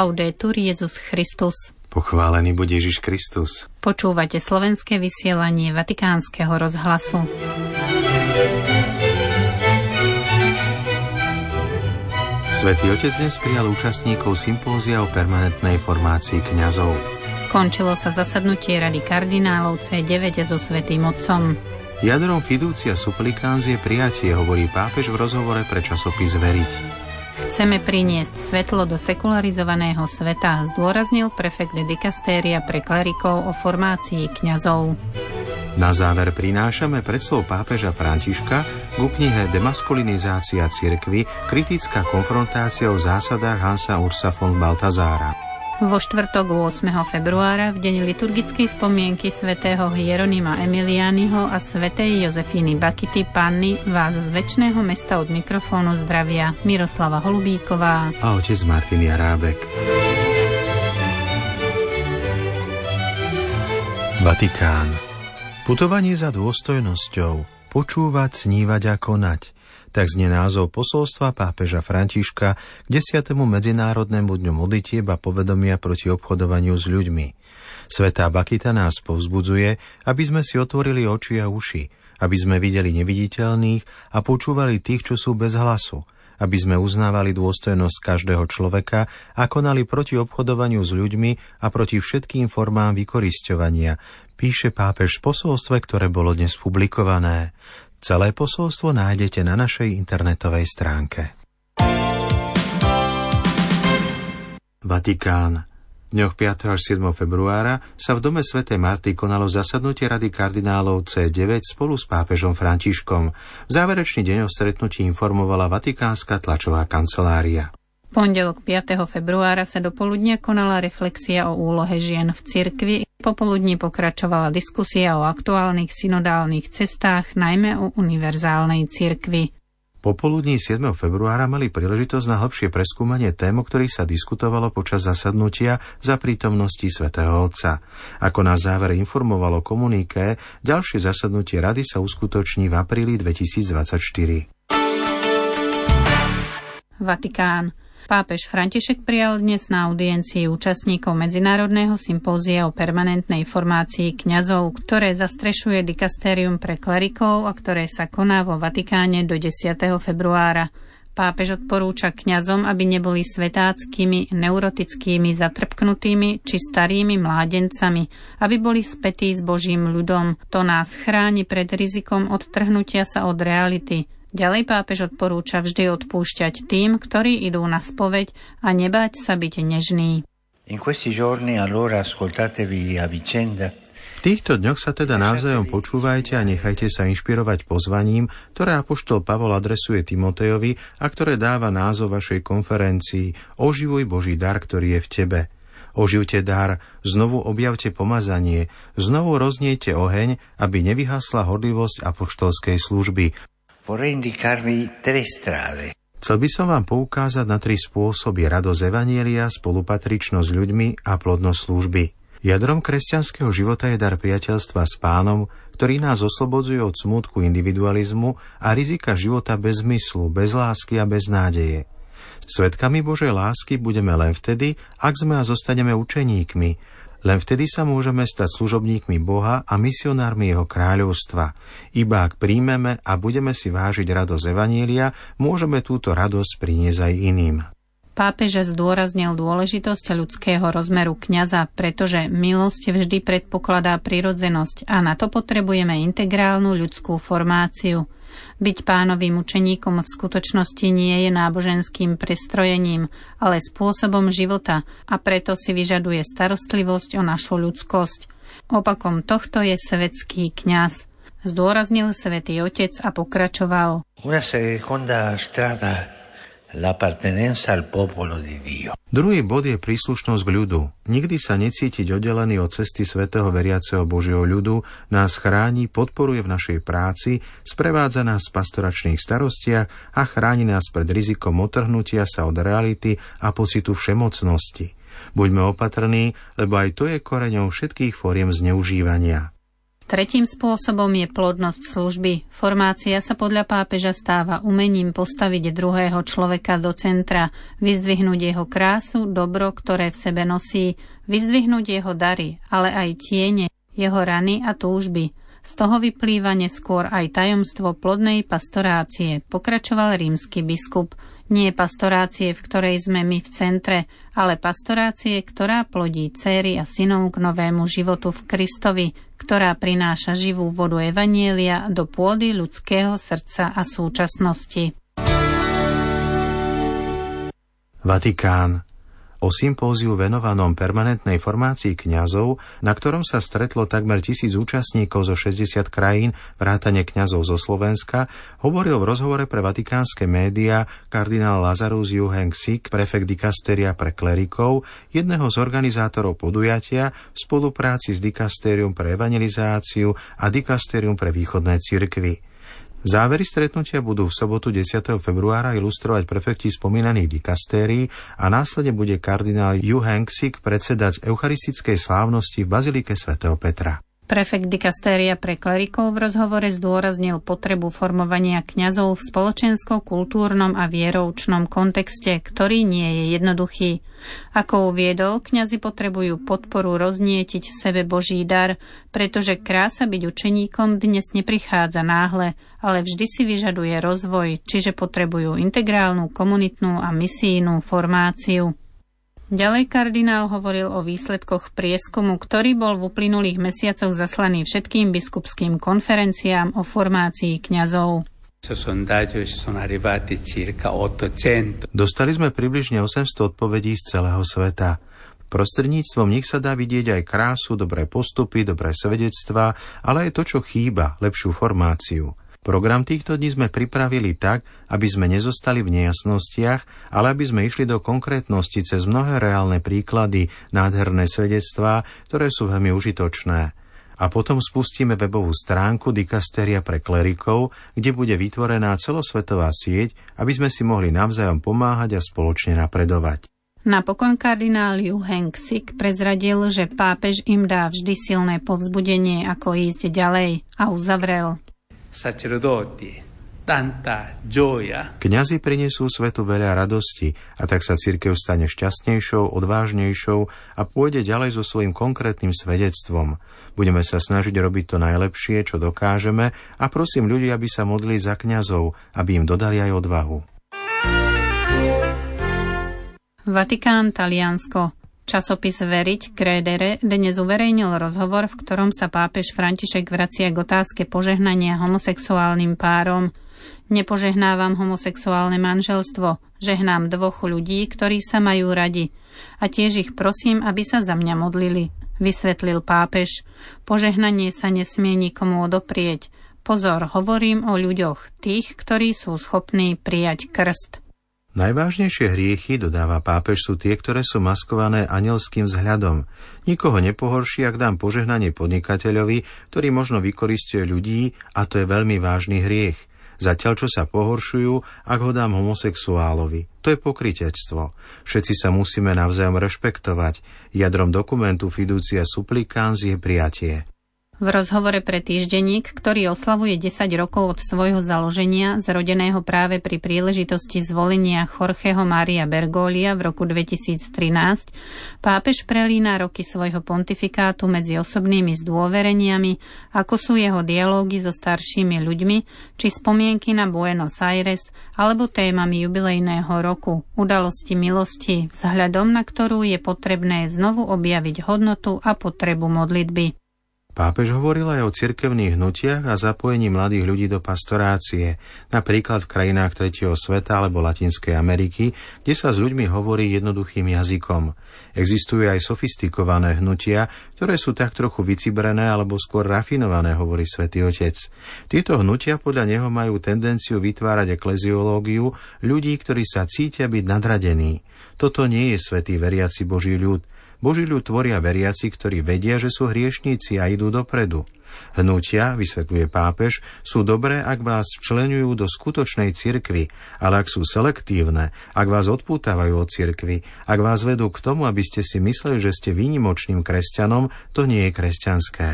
Laudetur Jezus Christus. Pochválený bude Ježiš Kristus. Počúvate slovenské vysielanie Vatikánskeho rozhlasu. Svetý Otec dnes prijal účastníkov sympózia o permanentnej formácii kňazov. Skončilo sa zasadnutie Rady kardinálov C9 so Svetým Otcom. Jadrom fidúcia supplicans je prijatie, hovorí pápež v rozhovore pre časopis Veriť. Chceme priniesť svetlo do sekularizovaného sveta, zdôraznil prefekt dikastéria pre klerikov o formácii kňazov. Na záver prinášame predslov pápeža Františka ku knihe Demaskulinizácia cirkvy, kritická konfrontácia o zásadách Hansa Ursa von Baltazára. Vo štvrtok 8. februára, v deň liturgickej spomienky svätého Hieronima Emiliányho a svätej Jozefíny Bakity Panny vás z väčšného mesta od mikrofónu zdravia Miroslava Holubíková a otec Martin Jarábek. Vatikán. Putovanie za dôstojnosťou, počúvať, snívať a konať – tak znie názov posolstva pápeža Františka k 10. Medzinárodnému dňu modlitieb a povedomia proti obchodovaniu s ľuďmi. Svetá Bakita nás povzbudzuje, aby sme si otvorili oči a uši, aby sme videli neviditeľných a počúvali tých, čo sú bez hlasu, aby sme uznávali dôstojnosť každého človeka a konali proti obchodovaniu s ľuďmi a proti všetkým formám vykorisťovania, píše pápež v posolstve, ktoré bolo dnes publikované. Celé posolstvo nájdete na našej internetovej stránke. Vatikán. V dňoch 5. až 7. februára sa v dome svätej Marty konalo zasadnutie Rady kardinálov C9 spolu s pápežom Františkom. V záverečný deň o stretnutí informovala Vatikánska tlačová kancelária pondelok 5. februára sa do poludnia konala reflexia o úlohe žien v cirkvi. Popoludní pokračovala diskusia o aktuálnych synodálnych cestách, najmä o univerzálnej cirkvi. Popoludní 7. februára mali príležitosť na hlbšie preskúmanie tém, o ktorých sa diskutovalo počas zasadnutia za prítomnosti svätého Otca. Ako na záver informovalo komuniké, ďalšie zasadnutie rady sa uskutoční v apríli 2024. Vatikán. Pápež František prijal dnes na audiencii účastníkov Medzinárodného sympózia o permanentnej formácii kňazov, ktoré zastrešuje dikastérium pre klerikov a ktoré sa koná vo Vatikáne do 10. februára. Pápež odporúča kňazom, aby neboli svetáckými, neurotickými, zatrpknutými či starými mládencami, aby boli spätí s Božím ľudom. To nás chráni pred rizikom odtrhnutia sa od reality, Ďalej pápež odporúča vždy odpúšťať tým, ktorí idú na spoveď a nebať sa byť nežný. v týchto dňoch sa teda navzájom počúvajte a nechajte sa inšpirovať pozvaním, ktoré apoštol Pavol adresuje Timotejovi a ktoré dáva názov vašej konferencii Oživuj Boží dar, ktorý je v tebe. Oživte dar, znovu objavte pomazanie, znovu rozniete oheň, aby nevyhasla hodlivosť apoštolskej služby, Chcel by som vám poukázať na tri spôsoby radosť Evanielia, spolupatričnosť ľuďmi a plodnosť služby. Jadrom kresťanského života je dar priateľstva s pánom, ktorý nás oslobodzuje od smutku individualizmu a rizika života bez zmyslu, bez lásky a bez nádeje. Svetkami Božej lásky budeme len vtedy, ak sme a zostaneme učeníkmi, len vtedy sa môžeme stať služobníkmi Boha a misionármi Jeho kráľovstva. Iba ak príjmeme a budeme si vážiť radosť Evanília, môžeme túto radosť priniesť aj iným. Pápež zdôraznil dôležitosť ľudského rozmeru kňaza, pretože milosť vždy predpokladá prirodzenosť a na to potrebujeme integrálnu ľudskú formáciu – byť pánovým učeníkom v skutočnosti nie je náboženským prestrojením, ale spôsobom života a preto si vyžaduje starostlivosť o našu ľudskosť. Opakom tohto je svetský kňaz. Zdôraznil svätý Otec a pokračoval. Una seconda strada Druhý bod je príslušnosť k ľudu. Nikdy sa necítiť oddelený od cesty svätého veriaceho Božieho ľudu, nás chráni, podporuje v našej práci, sprevádza nás v pastoračných starostiach a chráni nás pred rizikom otrhnutia sa od reality a pocitu všemocnosti. Buďme opatrní, lebo aj to je koreňou všetkých fóriem zneužívania. Tretím spôsobom je plodnosť služby. Formácia sa podľa pápeža stáva umením postaviť druhého človeka do centra, vyzdvihnúť jeho krásu, dobro, ktoré v sebe nosí, vyzdvihnúť jeho dary, ale aj tiene, jeho rany a túžby. Z toho vyplýva neskôr aj tajomstvo plodnej pastorácie, pokračoval rímsky biskup. Nie pastorácie, v ktorej sme my v centre, ale pastorácie, ktorá plodí céry a synov k novému životu v Kristovi, ktorá prináša živú vodu Evanielia do pôdy ľudského srdca a súčasnosti. Vatikán o sympóziu venovanom permanentnej formácii kňazov, na ktorom sa stretlo takmer tisíc účastníkov zo 60 krajín, vrátane kňazov zo Slovenska, hovoril v rozhovore pre vatikánske médiá kardinál Lazarus Juheng Sik, prefekt dikasteria pre klerikov, jedného z organizátorov podujatia v spolupráci s dikastérium pre evangelizáciu a dikastérium pre východné cirkvy. Závery stretnutia budú v sobotu 10. februára ilustrovať prefekti spomínaných dikastérií a následne bude kardinál Yu Hengsik predsedať eucharistickej slávnosti v Bazilike svätého Petra. Prefekt dikastéria pre klerikov v rozhovore zdôraznil potrebu formovania kňazov v spoločensko-kultúrnom a vieroučnom kontexte, ktorý nie je jednoduchý. Ako uviedol, kňazi potrebujú podporu roznietiť v sebe Boží dar, pretože krása byť učeníkom dnes neprichádza náhle, ale vždy si vyžaduje rozvoj, čiže potrebujú integrálnu, komunitnú a misijnú formáciu. Ďalej kardinál hovoril o výsledkoch prieskumu, ktorý bol v uplynulých mesiacoch zaslaný všetkým biskupským konferenciám o formácii kňazov. Dostali sme približne 800 odpovedí z celého sveta. Prostredníctvom nich sa dá vidieť aj krásu, dobré postupy, dobré svedectvá, ale aj to, čo chýba, lepšiu formáciu. Program týchto dní sme pripravili tak, aby sme nezostali v nejasnostiach, ale aby sme išli do konkrétnosti cez mnohé reálne príklady, nádherné svedectvá, ktoré sú veľmi užitočné. A potom spustíme webovú stránku Dikasteria pre klerikov, kde bude vytvorená celosvetová sieť, aby sme si mohli navzájom pomáhať a spoločne napredovať. Napokon kardinál Yu Heng Sik prezradil, že pápež im dá vždy silné povzbudenie, ako ísť ďalej a uzavrel. Kňazi prinesú svetu veľa radosti a tak sa cirkev stane šťastnejšou, odvážnejšou a pôjde ďalej so svojím konkrétnym svedectvom. Budeme sa snažiť robiť to najlepšie, čo dokážeme a prosím ľudí, aby sa modlili za kňazov, aby im dodali aj odvahu. Vatikán, Taliansko. Časopis Veriť Krédere dnes uverejnil rozhovor, v ktorom sa pápež František vracia k otázke požehnania homosexuálnym párom. Nepožehnávam homosexuálne manželstvo, žehnám dvoch ľudí, ktorí sa majú radi. A tiež ich prosím, aby sa za mňa modlili, vysvetlil pápež. Požehnanie sa nesmie nikomu odoprieť. Pozor, hovorím o ľuďoch, tých, ktorí sú schopní prijať krst. Najvážnejšie hriechy, dodáva pápež, sú tie, ktoré sú maskované anielským vzhľadom. Nikoho nepohorší, ak dám požehnanie podnikateľovi, ktorý možno vykoristuje ľudí a to je veľmi vážny hriech. Zatiaľ, čo sa pohoršujú, ak ho dám homosexuálovi. To je pokritectvo. Všetci sa musíme navzájom rešpektovať. Jadrom dokumentu Fiducia Supplicans je prijatie. V rozhovore pre týždenník, ktorý oslavuje 10 rokov od svojho založenia, zrodeného práve pri príležitosti zvolenia Jorgeho Maria Bergolia v roku 2013, pápež prelína roky svojho pontifikátu medzi osobnými zdôvereniami, ako sú jeho dialógy so staršími ľuďmi, či spomienky na Buenos Aires, alebo témami jubilejného roku, udalosti milosti, vzhľadom na ktorú je potrebné znovu objaviť hodnotu a potrebu modlitby. Pápež hovoril aj o cirkevných hnutiach a zapojení mladých ľudí do pastorácie, napríklad v krajinách tretieho sveta alebo Latinskej Ameriky, kde sa s ľuďmi hovorí jednoduchým jazykom. Existujú aj sofistikované hnutia, ktoré sú tak trochu vycibrené alebo skôr rafinované, hovorí svätý Otec. Tieto hnutia podľa neho majú tendenciu vytvárať ekleziológiu ľudí, ktorí sa cítia byť nadradení. Toto nie je svätý veriaci Boží ľud. Boží ľud tvoria veriaci, ktorí vedia, že sú hriešníci a idú dopredu. Hnutia, vysvetľuje pápež, sú dobré, ak vás včlenujú do skutočnej cirkvy, ale ak sú selektívne, ak vás odpútavajú od cirkvy, ak vás vedú k tomu, aby ste si mysleli, že ste výnimočným kresťanom, to nie je kresťanské.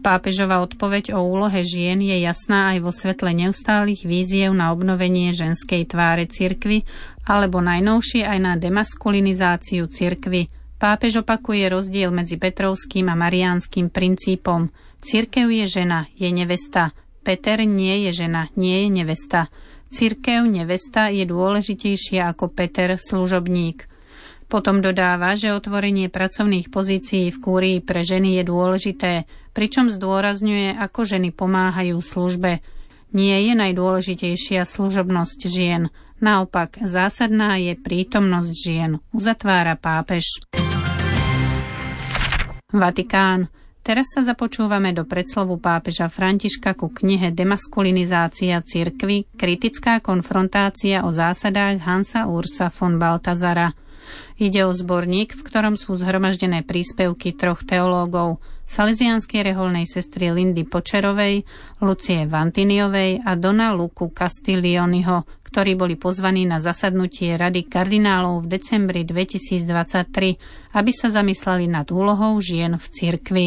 Pápežová odpoveď o úlohe žien je jasná aj vo svetle neustálých víziev na obnovenie ženskej tváre cirkvy alebo najnovšie aj na demaskulinizáciu cirkvy. Pápež opakuje rozdiel medzi Petrovským a Mariánskym princípom. Cirkev je žena, je nevesta. Peter nie je žena, nie je nevesta. Cirkev nevesta je dôležitejšia ako Peter služobník. Potom dodáva, že otvorenie pracovných pozícií v kúrii pre ženy je dôležité, pričom zdôrazňuje, ako ženy pomáhajú službe. Nie je najdôležitejšia služobnosť žien, naopak zásadná je prítomnosť žien, uzatvára pápež. Vatikán. Teraz sa započúvame do predslovu pápeža Františka ku knihe Demaskulinizácia cirkvy, kritická konfrontácia o zásadách Hansa Ursa von Baltazara – Ide o zborník, v ktorom sú zhromaždené príspevky troch teológov, salesianskej reholnej sestry Lindy Počerovej, Lucie Vantiniovej a Dona Luku Castiglioniho, ktorí boli pozvaní na zasadnutie Rady kardinálov v decembri 2023, aby sa zamysleli nad úlohou žien v cirkvi.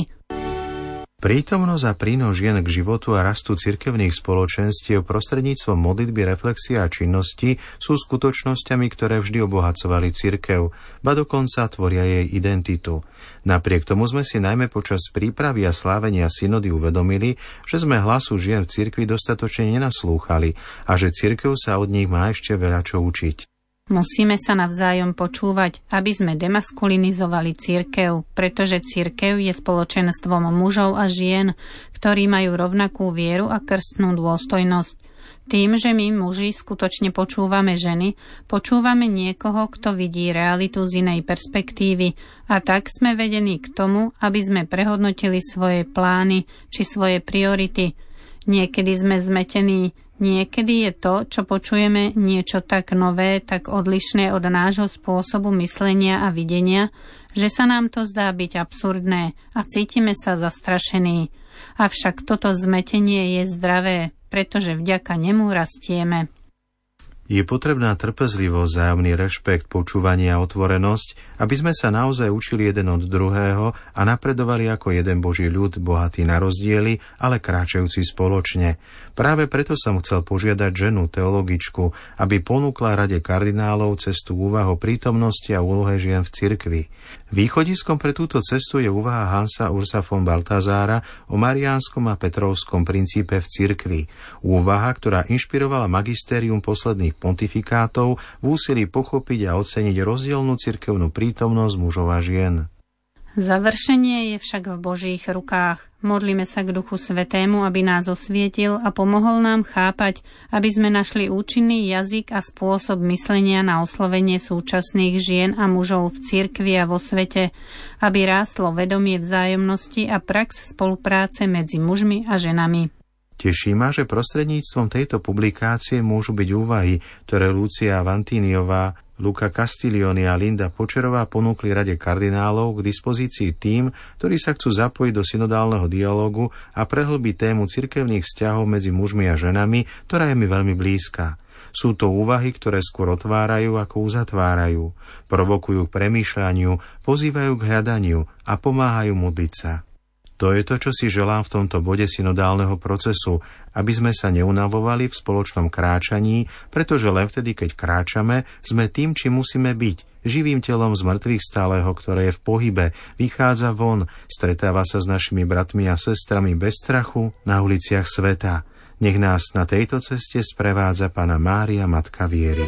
Prítomnosť a prínos žien k životu a rastu cirkevných spoločenstiev prostredníctvom modlitby, reflexia a činnosti sú skutočnosťami, ktoré vždy obohacovali cirkev, ba dokonca tvoria jej identitu. Napriek tomu sme si najmä počas prípravy a slávenia synody uvedomili, že sme hlasu žien v cirkvi dostatočne nenaslúchali a že cirkev sa od nich má ešte veľa čo učiť. Musíme sa navzájom počúvať, aby sme demaskulinizovali církev, pretože církev je spoločenstvom mužov a žien, ktorí majú rovnakú vieru a krstnú dôstojnosť. Tým, že my muži skutočne počúvame ženy, počúvame niekoho, kto vidí realitu z inej perspektívy a tak sme vedení k tomu, aby sme prehodnotili svoje plány či svoje priority. Niekedy sme zmetení, Niekedy je to, čo počujeme, niečo tak nové, tak odlišné od nášho spôsobu myslenia a videnia, že sa nám to zdá byť absurdné a cítime sa zastrašení. Avšak toto zmetenie je zdravé, pretože vďaka nemu rastieme. Je potrebná trpezlivosť, zájomný rešpekt, počúvanie a otvorenosť, aby sme sa naozaj učili jeden od druhého a napredovali ako jeden Boží ľud, bohatý na rozdiely, ale kráčajúci spoločne. Práve preto som chcel požiadať ženu, teologičku, aby ponúkla rade kardinálov cestu úvahu prítomnosti a úlohe žien v cirkvi. Východiskom pre túto cestu je úvaha Hansa Ursa von Baltazára o mariánskom a petrovskom princípe v cirkvi. Úvaha, ktorá inšpirovala magistérium posledných pontifikátov v úsilí pochopiť a oceniť rozdielnú cirkevnú prítomnosť mužov a žien. Završenie je však v Božích rukách. Modlíme sa k Duchu Svetému, aby nás osvietil a pomohol nám chápať, aby sme našli účinný jazyk a spôsob myslenia na oslovenie súčasných žien a mužov v cirkvi a vo svete, aby rástlo vedomie vzájomnosti a prax spolupráce medzi mužmi a ženami. Teší ma, že prostredníctvom tejto publikácie môžu byť úvahy, ktoré Lucia Vantíniová Luka Castiglioni a Linda Počerová ponúkli Rade kardinálov k dispozícii tým, ktorí sa chcú zapojiť do synodálneho dialógu a prehlbiť tému cirkevných vzťahov medzi mužmi a ženami, ktorá je mi veľmi blízka. Sú to úvahy, ktoré skôr otvárajú ako uzatvárajú, provokujú k premýšľaniu, pozývajú k hľadaniu a pomáhajú modliť sa. To je to, čo si želám v tomto bode synodálneho procesu, aby sme sa neunavovali v spoločnom kráčaní, pretože len vtedy, keď kráčame, sme tým, či musíme byť, živým telom z mŕtvych stáleho, ktoré je v pohybe, vychádza von, stretáva sa s našimi bratmi a sestrami bez strachu na uliciach sveta. Nech nás na tejto ceste sprevádza Pana Mária, Matka Viery.